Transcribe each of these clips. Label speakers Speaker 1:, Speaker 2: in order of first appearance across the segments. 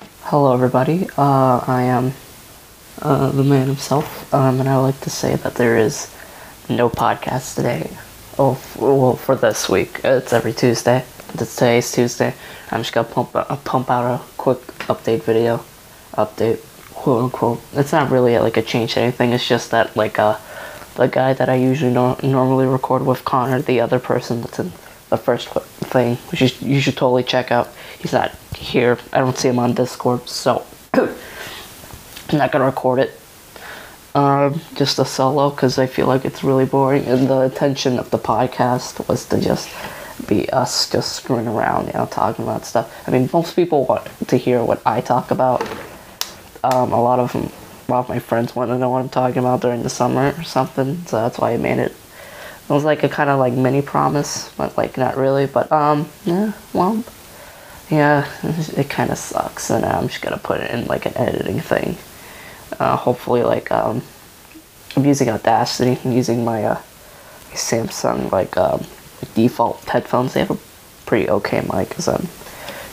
Speaker 1: Hello, everybody. Uh, I am uh, the man himself, um, and I would like to say that there is no podcast today. Oh, f- well, for this week, it's every Tuesday. It's today's Tuesday. I'm just gonna pump uh, pump out a quick update video, update, quote unquote. It's not really like a change to anything. It's just that like uh, the guy that I usually nor- normally record with, Connor, the other person that's in the first thing, which is, you should totally check out. He's not here. I don't see him on Discord, so I'm not gonna record it. Um, just a solo because I feel like it's really boring, and the intention of the podcast was to just be us just screwing around, you know, talking about stuff. I mean, most people want to hear what I talk about. Um, a lot of them, a lot of my friends want to know what I'm talking about during the summer or something, so that's why I made it. It was like a kind of like mini promise, but like not really. But um, yeah, well, yeah, it kind of sucks, and I'm just gonna put it in like an editing thing. Uh, hopefully, like um, I'm using Audacity. I'm using my uh, Samsung like um, default headphones. They have a pretty okay mic, as I'm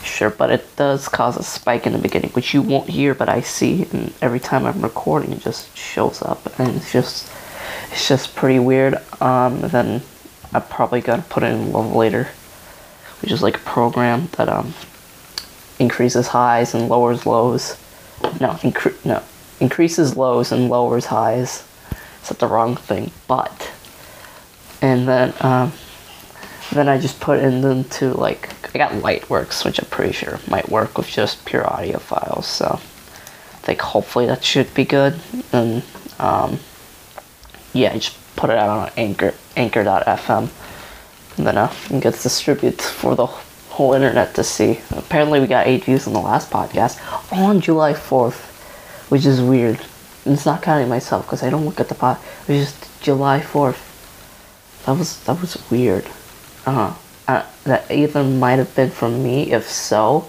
Speaker 1: sure, but it does cause a spike in the beginning, which you won't hear, but I see. And every time I'm recording, it just shows up, and it's just it's just pretty weird. Um, then I'm probably gonna put in Levelator, which is like a program that um increases highs and lowers lows. No, incre- no, increases lows and lowers highs. Said the wrong thing, but and then um, then I just put in them to like I got Lightworks, which I'm pretty sure might work with just pure audio files. So I think hopefully that should be good. And um, yeah, I just put it out on Anchor, Anchor.fm, and then uh, it gets distributed for the whole internet to see. Apparently, we got eight views on the last podcast on July 4th, which is weird. And it's not counting myself because I don't look at the pod. It was just July 4th. That was that was weird. Uh, uh that either might have been from me. If so,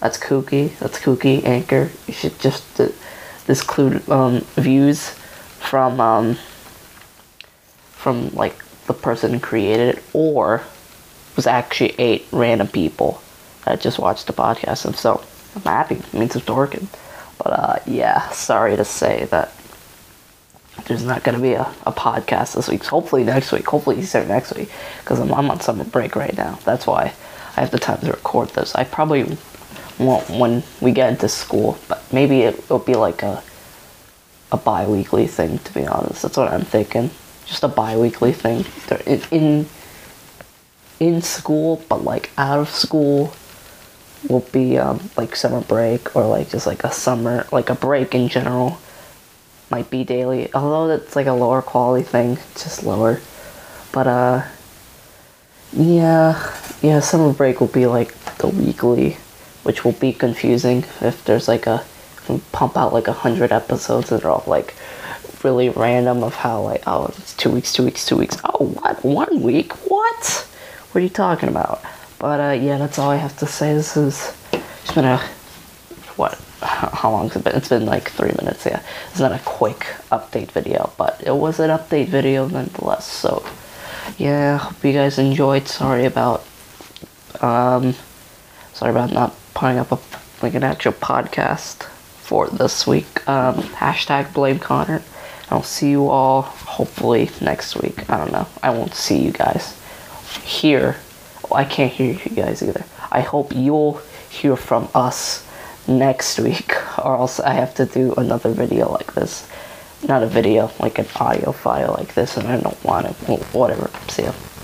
Speaker 1: that's kooky. That's kooky. Anchor. You should just uh, disclude um, views from um, from like the person who created it, or was actually eight random people that just watched the podcast. And so I'm happy. It means it's working. But uh, yeah, sorry to say that there's not going to be a, a podcast this week. Hopefully next week. Hopefully he's there next week because I'm, I'm on summer break right now. That's why I have the time to record this. I probably won't when we get into school, but maybe it, it'll be like a a bi-weekly thing. To be honest, that's what I'm thinking. Just a bi-weekly thing. In in, in school, but like out of school will be um, like summer break or like just like a summer like a break in general might be daily. Although that's like a lower quality thing just lower. But uh yeah yeah summer break will be like the weekly which will be confusing if there's like a pump out like a hundred episodes that are all like really random of how like oh it's two weeks two weeks two weeks. Oh what? One week? What? What are you talking about? But uh yeah that's all i have to say. This is it's been a what? How long has it been? It's been like three minutes yeah. It's not a quick update video but it was an update video nonetheless. So yeah hope you guys enjoyed. Sorry about um sorry about not putting up a like an actual podcast for this week. Um hashtag blame connor i'll see you all hopefully next week. I don't know. I won't see you guys here. Well, i can't hear you guys either. I hope you'll hear from us next week or else i have to do another video like this. Not a video like an audio file like this and i don't want it. Whatever. See ya